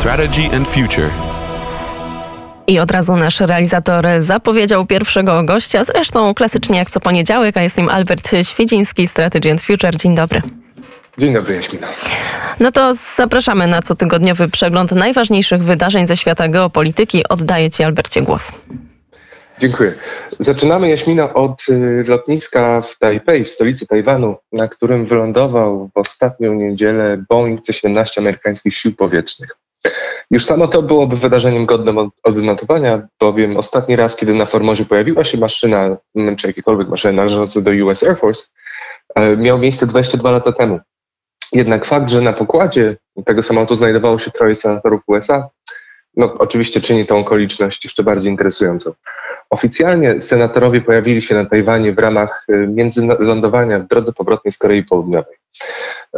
Strategy and Future. I od razu nasz realizator zapowiedział pierwszego gościa, zresztą klasycznie jak co poniedziałek, a jest nim Albert Świeciński, Strategy and Future. Dzień dobry. Dzień dobry, Jaśmina. No to zapraszamy na cotygodniowy przegląd najważniejszych wydarzeń ze świata geopolityki. Oddaję Ci, Albercie, głos. Dziękuję. Zaczynamy, Jaśmina, od y, lotniska w Tajpej, w stolicy Tajwanu, na którym wylądował w ostatnią niedzielę Boeing C-17 amerykańskich sił powietrznych. Już samo to byłoby wydarzeniem godnym odnotowania, bowiem ostatni raz, kiedy na Formozie pojawiła się maszyna, czy jakiekolwiek maszyny należące do US Air Force, e, miał miejsce 22 lata temu. Jednak fakt, że na pokładzie tego samolotu znajdowało się troje senatorów USA, no, oczywiście czyni tą okoliczność jeszcze bardziej interesującą. Oficjalnie senatorowie pojawili się na Tajwanie w ramach y, międzylądowania w drodze powrotnej z Korei Południowej.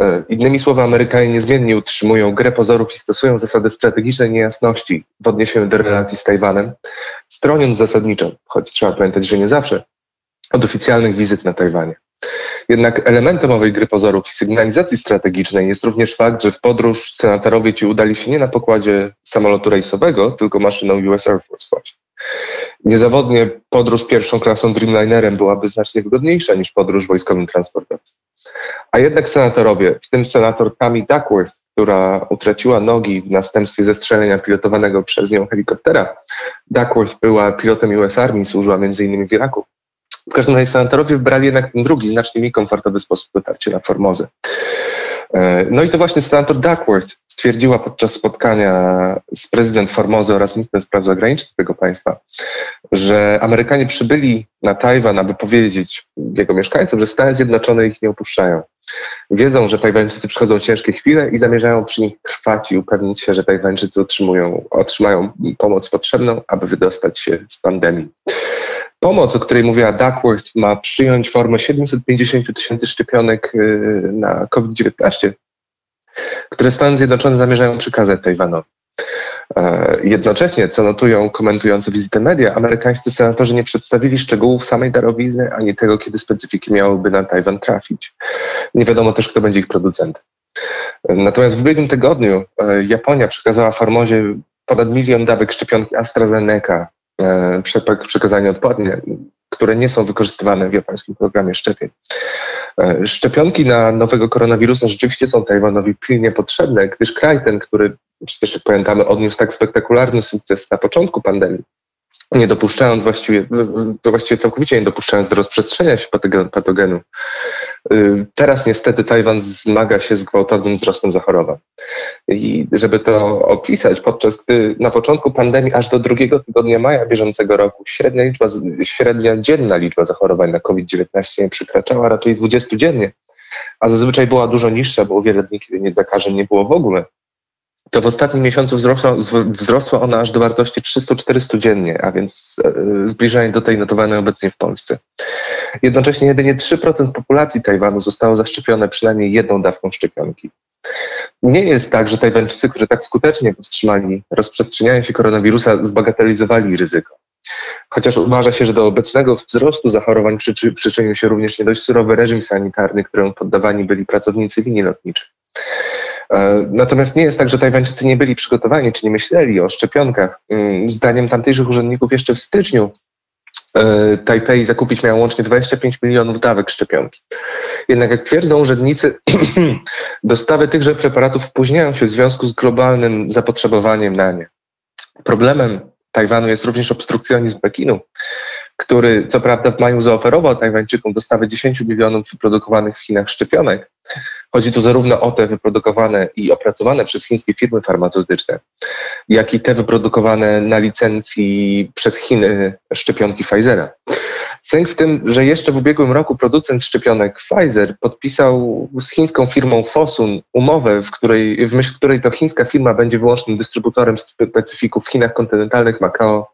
E, innymi słowy, Amerykanie niezmiennie utrzymują grę pozorów i stosują zasady strategicznej niejasności w odniesieniu do relacji z Tajwanem, stroniąc zasadniczo, choć trzeba pamiętać, że nie zawsze, od oficjalnych wizyt na Tajwanie. Jednak elementem owej gry pozorów i sygnalizacji strategicznej jest również fakt, że w podróż senatorowie ci udali się nie na pokładzie samolotu rejsowego, tylko maszyną US Air Force właśnie. Niezawodnie podróż pierwszą klasą Dreamlinerem byłaby znacznie wygodniejsza niż podróż wojskowym transportem. A jednak senatorowie, w tym senator Tammy Duckworth, która utraciła nogi w następstwie zestrzelenia pilotowanego przez nią helikoptera. Duckworth była pilotem US Army, służyła m.in. w Iraku. W każdym razie senatorowie wybrali jednak ten drugi, znacznie mniej komfortowy sposób dotarcia na Formozę. E, no i to właśnie senator Duckworth stwierdziła podczas spotkania z prezydent Formozy oraz ministrem spraw zagranicznych tego państwa, że Amerykanie przybyli na Tajwan, aby powiedzieć jego mieszkańcom, że Stany Zjednoczone ich nie opuszczają. Wiedzą, że Tajwańczycy przychodzą ciężkie chwile i zamierzają przy nich trwać i upewnić się, że Tajwańczycy otrzymują, otrzymają pomoc potrzebną, aby wydostać się z pandemii. Pomoc, o której mówiła Duckworth, ma przyjąć formę 750 tysięcy szczepionek y, na COVID-19, które Stany Zjednoczone zamierzają przekazać Tajwanowi. E, jednocześnie, co notują komentujące wizytę media, amerykańscy senatorzy nie przedstawili szczegółów samej darowizny, ani tego, kiedy specyfiki miałyby na Tajwan trafić. Nie wiadomo też, kto będzie ich producentem. Natomiast w ubiegłym tygodniu e, Japonia przekazała Formozie ponad milion dawek szczepionki AstraZeneca E, przekazanie odpadnie, które nie są wykorzystywane w japońskim programie szczepień. E, szczepionki na nowego koronawirusa rzeczywiście są Tajwanowi pilnie potrzebne, gdyż kraj ten, który przecież jak pamiętamy odniósł tak spektakularny sukces na początku pandemii, nie dopuszczając właściwie, właściwie całkowicie nie dopuszczając do rozprzestrzeniania się patogenu. Y, teraz niestety Tajwan zmaga się z gwałtownym wzrostem zachorowań. I żeby to opisać, podczas gdy na początku pandemii aż do drugiego tygodnia maja bieżącego roku średnia, liczba, średnia dzienna liczba zachorowań na COVID-19 nie przekraczała raczej 20 dziennie, a zazwyczaj była dużo niższa, bo wiele dni, kiedy nie zakażeń nie było w ogóle to w ostatnim miesiącu wzrosła, wzrosła ona aż do wartości 300-400 dziennie, a więc e, zbliżenie do tej notowanej obecnie w Polsce. Jednocześnie jedynie 3% populacji Tajwanu zostało zaszczepione przynajmniej jedną dawką szczepionki. Nie jest tak, że Tajwańczycy, którzy tak skutecznie powstrzymali rozprzestrzenianie się koronawirusa, zbagatelizowali ryzyko. Chociaż uważa się, że do obecnego wzrostu zachorowań przyczy, przyczynił się również nie dość surowy reżim sanitarny, któremu poddawani byli pracownicy linii lotniczych. E, natomiast nie jest tak, że Tajwańczycy nie byli przygotowani czy nie myśleli o szczepionkach. Mm, zdaniem tamtejszych urzędników jeszcze w styczniu e, Tajpej zakupić miał łącznie 25 milionów dawek szczepionki. Jednak jak twierdzą urzędnicy, dostawy tychże preparatów opóźniają się w związku z globalnym zapotrzebowaniem na nie. Problemem Tajwanu jest również obstrukcjonizm Pekinu, który co prawda w maju zaoferował Tajwańczykom dostawę 10 milionów wyprodukowanych w Chinach szczepionek, Chodzi tu zarówno o te wyprodukowane i opracowane przez chińskie firmy farmaceutyczne, jak i te wyprodukowane na licencji przez Chiny szczepionki Pfizera. Sęk w tym, że jeszcze w ubiegłym roku producent szczepionek Pfizer podpisał z chińską firmą Fosun umowę, w, której, w myśl której to chińska firma będzie wyłącznym dystrybutorem specyfików w Chinach kontynentalnych, Makao,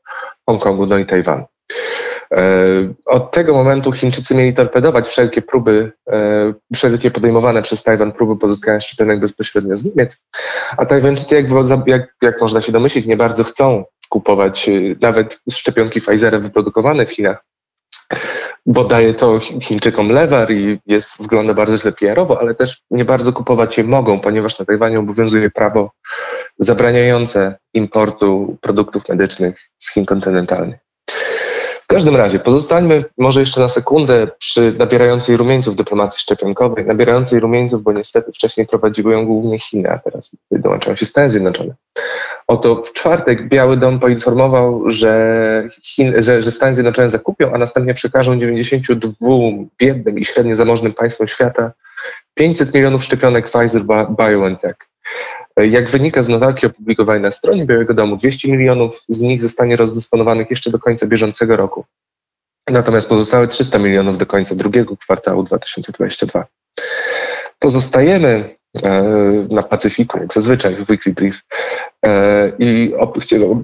Hongkongu, no i Tajwanu. E, od tego momentu Chińczycy mieli torpedować wszelkie próby, e, wszelkie podejmowane przez Tajwan próby pozyskania szczepionek bezpośrednio z Niemiec, a Tajwańczycy, jak, jak, jak można się domyślić, nie bardzo chcą kupować e, nawet szczepionki Pfizera wyprodukowane w Chinach, bo daje to Chińczykom lewar i jest, wygląda bardzo źle PR-owo, ale też nie bardzo kupować je mogą, ponieważ na Tajwanie obowiązuje prawo zabraniające importu produktów medycznych z Chin kontynentalnych. Każdym razie pozostańmy może jeszcze na sekundę przy nabierającej rumieńców dyplomacji szczepionkowej, nabierającej rumieńców, bo niestety wcześniej prowadziły ją głównie Chiny, a teraz dołączają się Stany Zjednoczone. Oto w czwartek Biały Dom poinformował, że, Chin, że, że Stany Zjednoczone zakupią, a następnie przekażą 92 biednym i średnio zamożnym państwom świata 500 milionów szczepionek Pfizer BioNTech. Jak wynika z notatki opublikowanej na stronie Białego Domu, 200 milionów z nich zostanie rozdysponowanych jeszcze do końca bieżącego roku. Natomiast pozostałe 300 milionów do końca drugiego kwartału 2022. Pozostajemy E, na Pacyfiku, jak zazwyczaj w Weekly Brief. E, I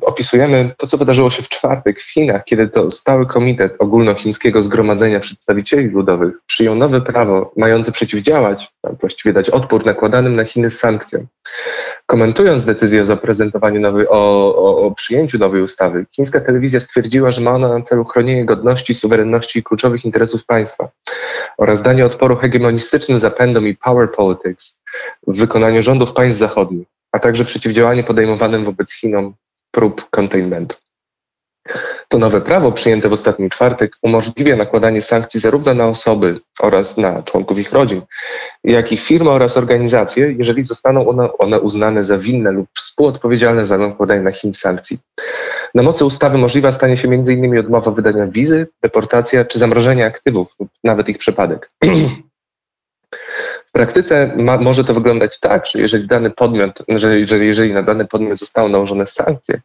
opisujemy to, co wydarzyło się w czwartek w Chinach, kiedy to Stały Komitet Ogólnochińskiego Zgromadzenia Przedstawicieli Ludowych przyjął nowe prawo mające przeciwdziałać, właściwie dać odpór nakładanym na Chiny sankcjom. Komentując decyzję o zaprezentowaniu nowej, o, o, o przyjęciu nowej ustawy, chińska telewizja stwierdziła, że ma ona na celu chronienie godności, suwerenności i kluczowych interesów państwa oraz danie odporu hegemonistycznym zapędom i power politics w wykonaniu rządów państw zachodnich, a także przeciwdziałanie podejmowanym wobec Chinom prób containmentu. To nowe prawo przyjęte w ostatni czwartek umożliwia nakładanie sankcji zarówno na osoby oraz na członków ich rodzin, jak i firmy oraz organizacje, jeżeli zostaną one, one uznane za winne lub współodpowiedzialne za nakładanie na Chin sankcji. Na mocy ustawy możliwa stanie się m.in. odmowa wydania wizy, deportacja czy zamrożenia aktywów lub nawet ich przepadek. W praktyce ma, może to wyglądać tak, że jeżeli dany podmiot, że, że jeżeli na dany podmiot zostały nałożone sankcje,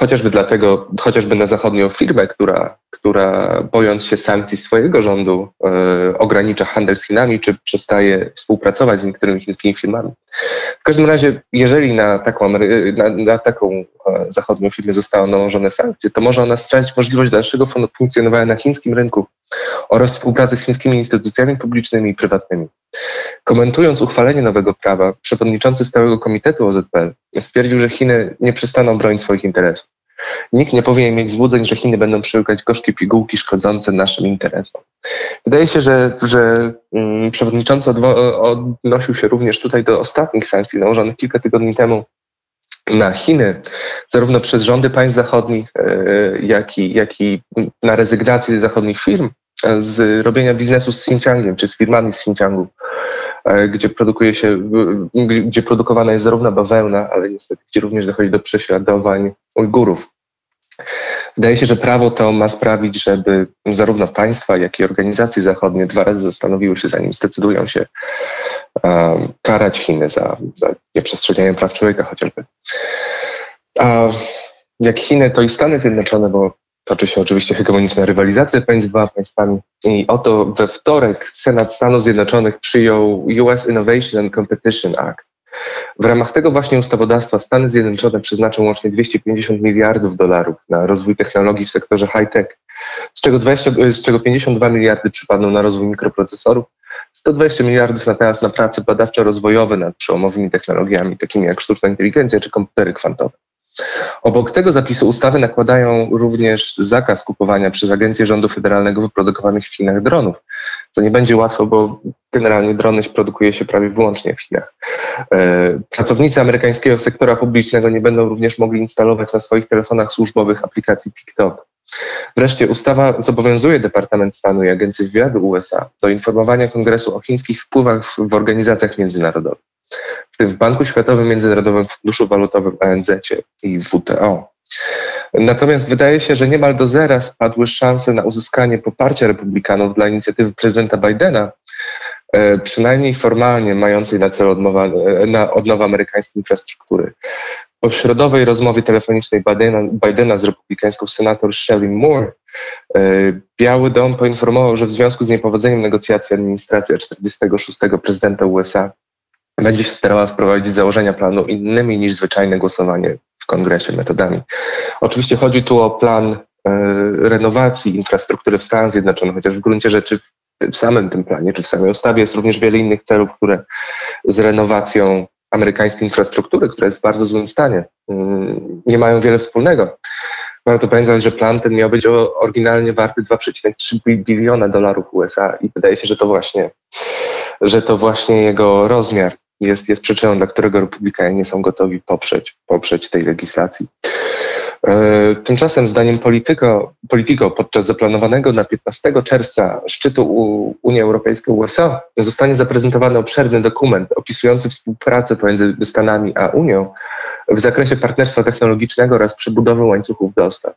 chociażby dlatego, chociażby na zachodnią firmę, która, która bojąc się sankcji swojego rządu e, ogranicza handel z Chinami, czy przestaje współpracować z niektórymi chińskimi firmami. W każdym razie, jeżeli na taką, na, na taką e, zachodnią firmę zostały nałożone sankcje, to może ona stracić możliwość dalszego funkcjonowania na chińskim rynku oraz współpracy z chińskimi instytucjami publicznymi i prywatnymi. Komentując uchwalenie nowego prawa, przewodniczący Stałego Komitetu OZP stwierdził, że Chiny nie przestaną bronić swoich interesów. Nikt nie powinien mieć złudzeń, że Chiny będą przyłykać gorzkie pigułki szkodzące naszym interesom. Wydaje się, że, że um, przewodniczący odnosił się również tutaj do ostatnich sankcji nałożonych kilka tygodni temu na Chiny, zarówno przez rządy państw zachodnich, e, jak i, jak i na rezygnację zachodnich firm z robienia biznesu z Xinjiangiem, czy z firmami z Xinjiangu, e, gdzie produkuje się, gdzie produkowana jest zarówno bawełna, ale niestety, gdzie również dochodzi do prześladowań Ujgurów. Wydaje się, że prawo to ma sprawić, żeby zarówno państwa, jak i organizacje zachodnie dwa razy zastanowiły się, zanim zdecydują się um, karać Chiny za, za nieprzestrzeganie praw człowieka chociażby. A jak Chiny, to i Stany Zjednoczone, bo toczy się oczywiście hegemoniczna rywalizacja pomiędzy dwoma państwami. I oto we wtorek Senat Stanów Zjednoczonych przyjął US Innovation and Competition Act. W ramach tego właśnie ustawodawstwa Stany Zjednoczone przeznaczą łącznie 250 miliardów dolarów na rozwój technologii w sektorze high-tech, z czego, 20, z czego 52 miliardy przypadną na rozwój mikroprocesorów, 120 miliardów natomiast na prace badawczo-rozwojowe nad przełomowymi technologiami, takimi jak sztuczna inteligencja czy komputery kwantowe. Obok tego zapisu ustawy nakładają również zakaz kupowania przez Agencję Rządu Federalnego wyprodukowanych w Chinach dronów, co nie będzie łatwo, bo generalnie drony produkuje się prawie wyłącznie w Chinach. E, pracownicy amerykańskiego sektora publicznego nie będą również mogli instalować na swoich telefonach służbowych aplikacji TikTok. Wreszcie ustawa zobowiązuje Departament Stanu i Agencję Wywiadu USA do informowania Kongresu o chińskich wpływach w organizacjach międzynarodowych w Banku Światowym, Międzynarodowym Funduszu Walutowym ONZ i WTO. Natomiast wydaje się, że niemal do zera spadły szanse na uzyskanie poparcia republikanów dla inicjatywy prezydenta Bidena, e, przynajmniej formalnie mającej na celu odmowa, e, na odnowę amerykańskiej infrastruktury. Po środowej rozmowie telefonicznej Bidena, Bidena z republikańską senator Shelley Moore e, Biały Dom poinformował, że w związku z niepowodzeniem negocjacji administracja 46. prezydenta USA będzie się starała wprowadzić założenia planu innymi niż zwyczajne głosowanie w kongresie metodami. Oczywiście chodzi tu o plan e, renowacji infrastruktury w Stanach Zjednoczonych, chociaż w gruncie rzeczy w samym tym planie, czy w samej ustawie jest również wiele innych celów, które z renowacją amerykańskiej infrastruktury, która jest w bardzo złym stanie, mm, nie mają wiele wspólnego. Warto pamiętać, że plan ten miał być oryginalnie warty 2,3 biliona dolarów USA i wydaje się, że to właśnie, że to właśnie jego rozmiar jest, jest przyczyną, dla którego republikanie nie są gotowi poprzeć, poprzeć tej legislacji. E, tymczasem, zdaniem Politico, Politico podczas zaplanowanego na 15 czerwca szczytu Unii Europejskiej-USA zostanie zaprezentowany obszerny dokument opisujący współpracę pomiędzy Stanami a Unią w zakresie partnerstwa technologicznego oraz przebudowy łańcuchów dostaw.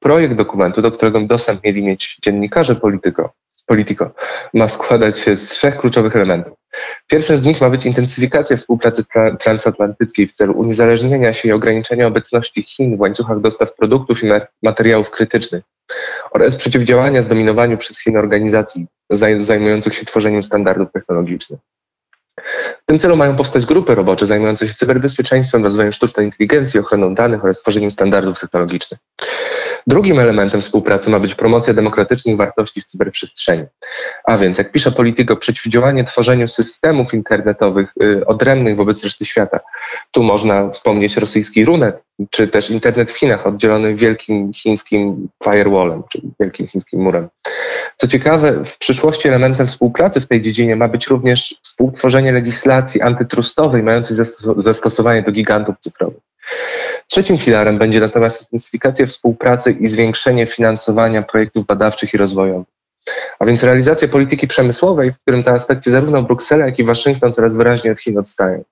Projekt dokumentu, do którego dostęp mieli mieć dziennikarze Politico, Politico ma składać się z trzech kluczowych elementów. Pierwszym z nich ma być intensyfikacja współpracy tra transatlantyckiej w celu uniezależnienia się i ograniczenia obecności Chin w łańcuchach dostaw produktów i materiałów krytycznych oraz przeciwdziałania zdominowaniu przez Chiny organizacji zajmujących się tworzeniem standardów technologicznych. W tym celu mają powstać grupy robocze zajmujące się cyberbezpieczeństwem, rozwojem sztucznej inteligencji, ochroną danych oraz tworzeniem standardów technologicznych. Drugim elementem współpracy ma być promocja demokratycznych wartości w cyberprzestrzeni. A więc, jak pisze Polityko, przeciwdziałanie tworzeniu systemów internetowych y, odrębnych wobec reszty świata. Tu można wspomnieć rosyjski Runet, czy też internet w Chinach oddzielony wielkim chińskim firewallem, czyli wielkim chińskim murem. Co ciekawe, w przyszłości elementem współpracy w tej dziedzinie ma być również współtworzenie legislacji antytrustowej mającej zastosowanie do gigantów cyfrowych. Trzecim filarem będzie natomiast intensyfikacja współpracy i zwiększenie finansowania projektów badawczych i rozwojowych. A więc realizacja polityki przemysłowej, w którym te aspekcie zarówno Bruksela, jak i Waszyngton coraz wyraźniej od Chin odstają.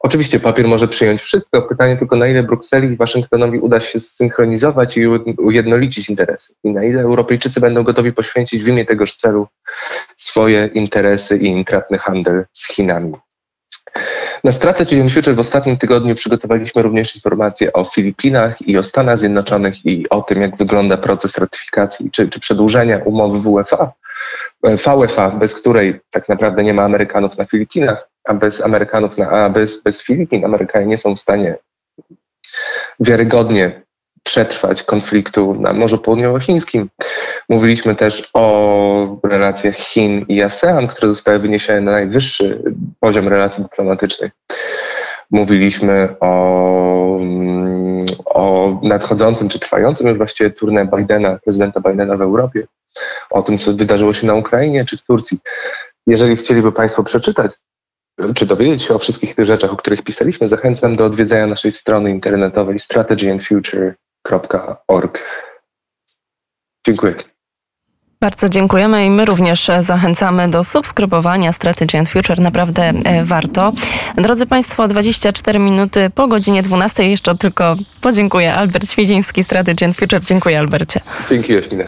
Oczywiście papier może przyjąć wszystko, pytanie tylko na ile Brukseli i Waszyngtonowi uda się zsynchronizować i ujednolicić interesy i na ile Europejczycy będą gotowi poświęcić w imię tegoż celu swoje interesy i intratny handel z Chinami. Na Strategy and Future w ostatnim tygodniu przygotowaliśmy również informacje o Filipinach i o Stanach Zjednoczonych i o tym, jak wygląda proces ratyfikacji czy, czy przedłużenia umowy WFA, VFA, bez której tak naprawdę nie ma Amerykanów na Filipinach, a bez Amerykanów, na, a bez, bez Filipin Amerykanie nie są w stanie wiarygodnie przetrwać konfliktu na Morzu Południowochińskim. Mówiliśmy też o relacjach Chin i ASEAN, które zostały wyniesione na najwyższy poziom relacji dyplomatycznych. Mówiliśmy o, o nadchodzącym czy trwającym już właściwie turnę Bidena, prezydenta Bidena w Europie, o tym, co wydarzyło się na Ukrainie czy w Turcji. Jeżeli chcieliby Państwo przeczytać czy dowiedzieć się o wszystkich tych rzeczach, o których pisaliśmy, zachęcam do odwiedzenia naszej strony internetowej strategyandfuture.org. Dziękuję. Bardzo dziękujemy i my również zachęcamy do subskrybowania Strategy and Future. Naprawdę e, warto. Drodzy Państwo, 24 minuty po godzinie 12. Jeszcze tylko podziękuję. Albert Świdziński, Strategy and Future. Dziękuję Albercie. Dzięki Jaśmina.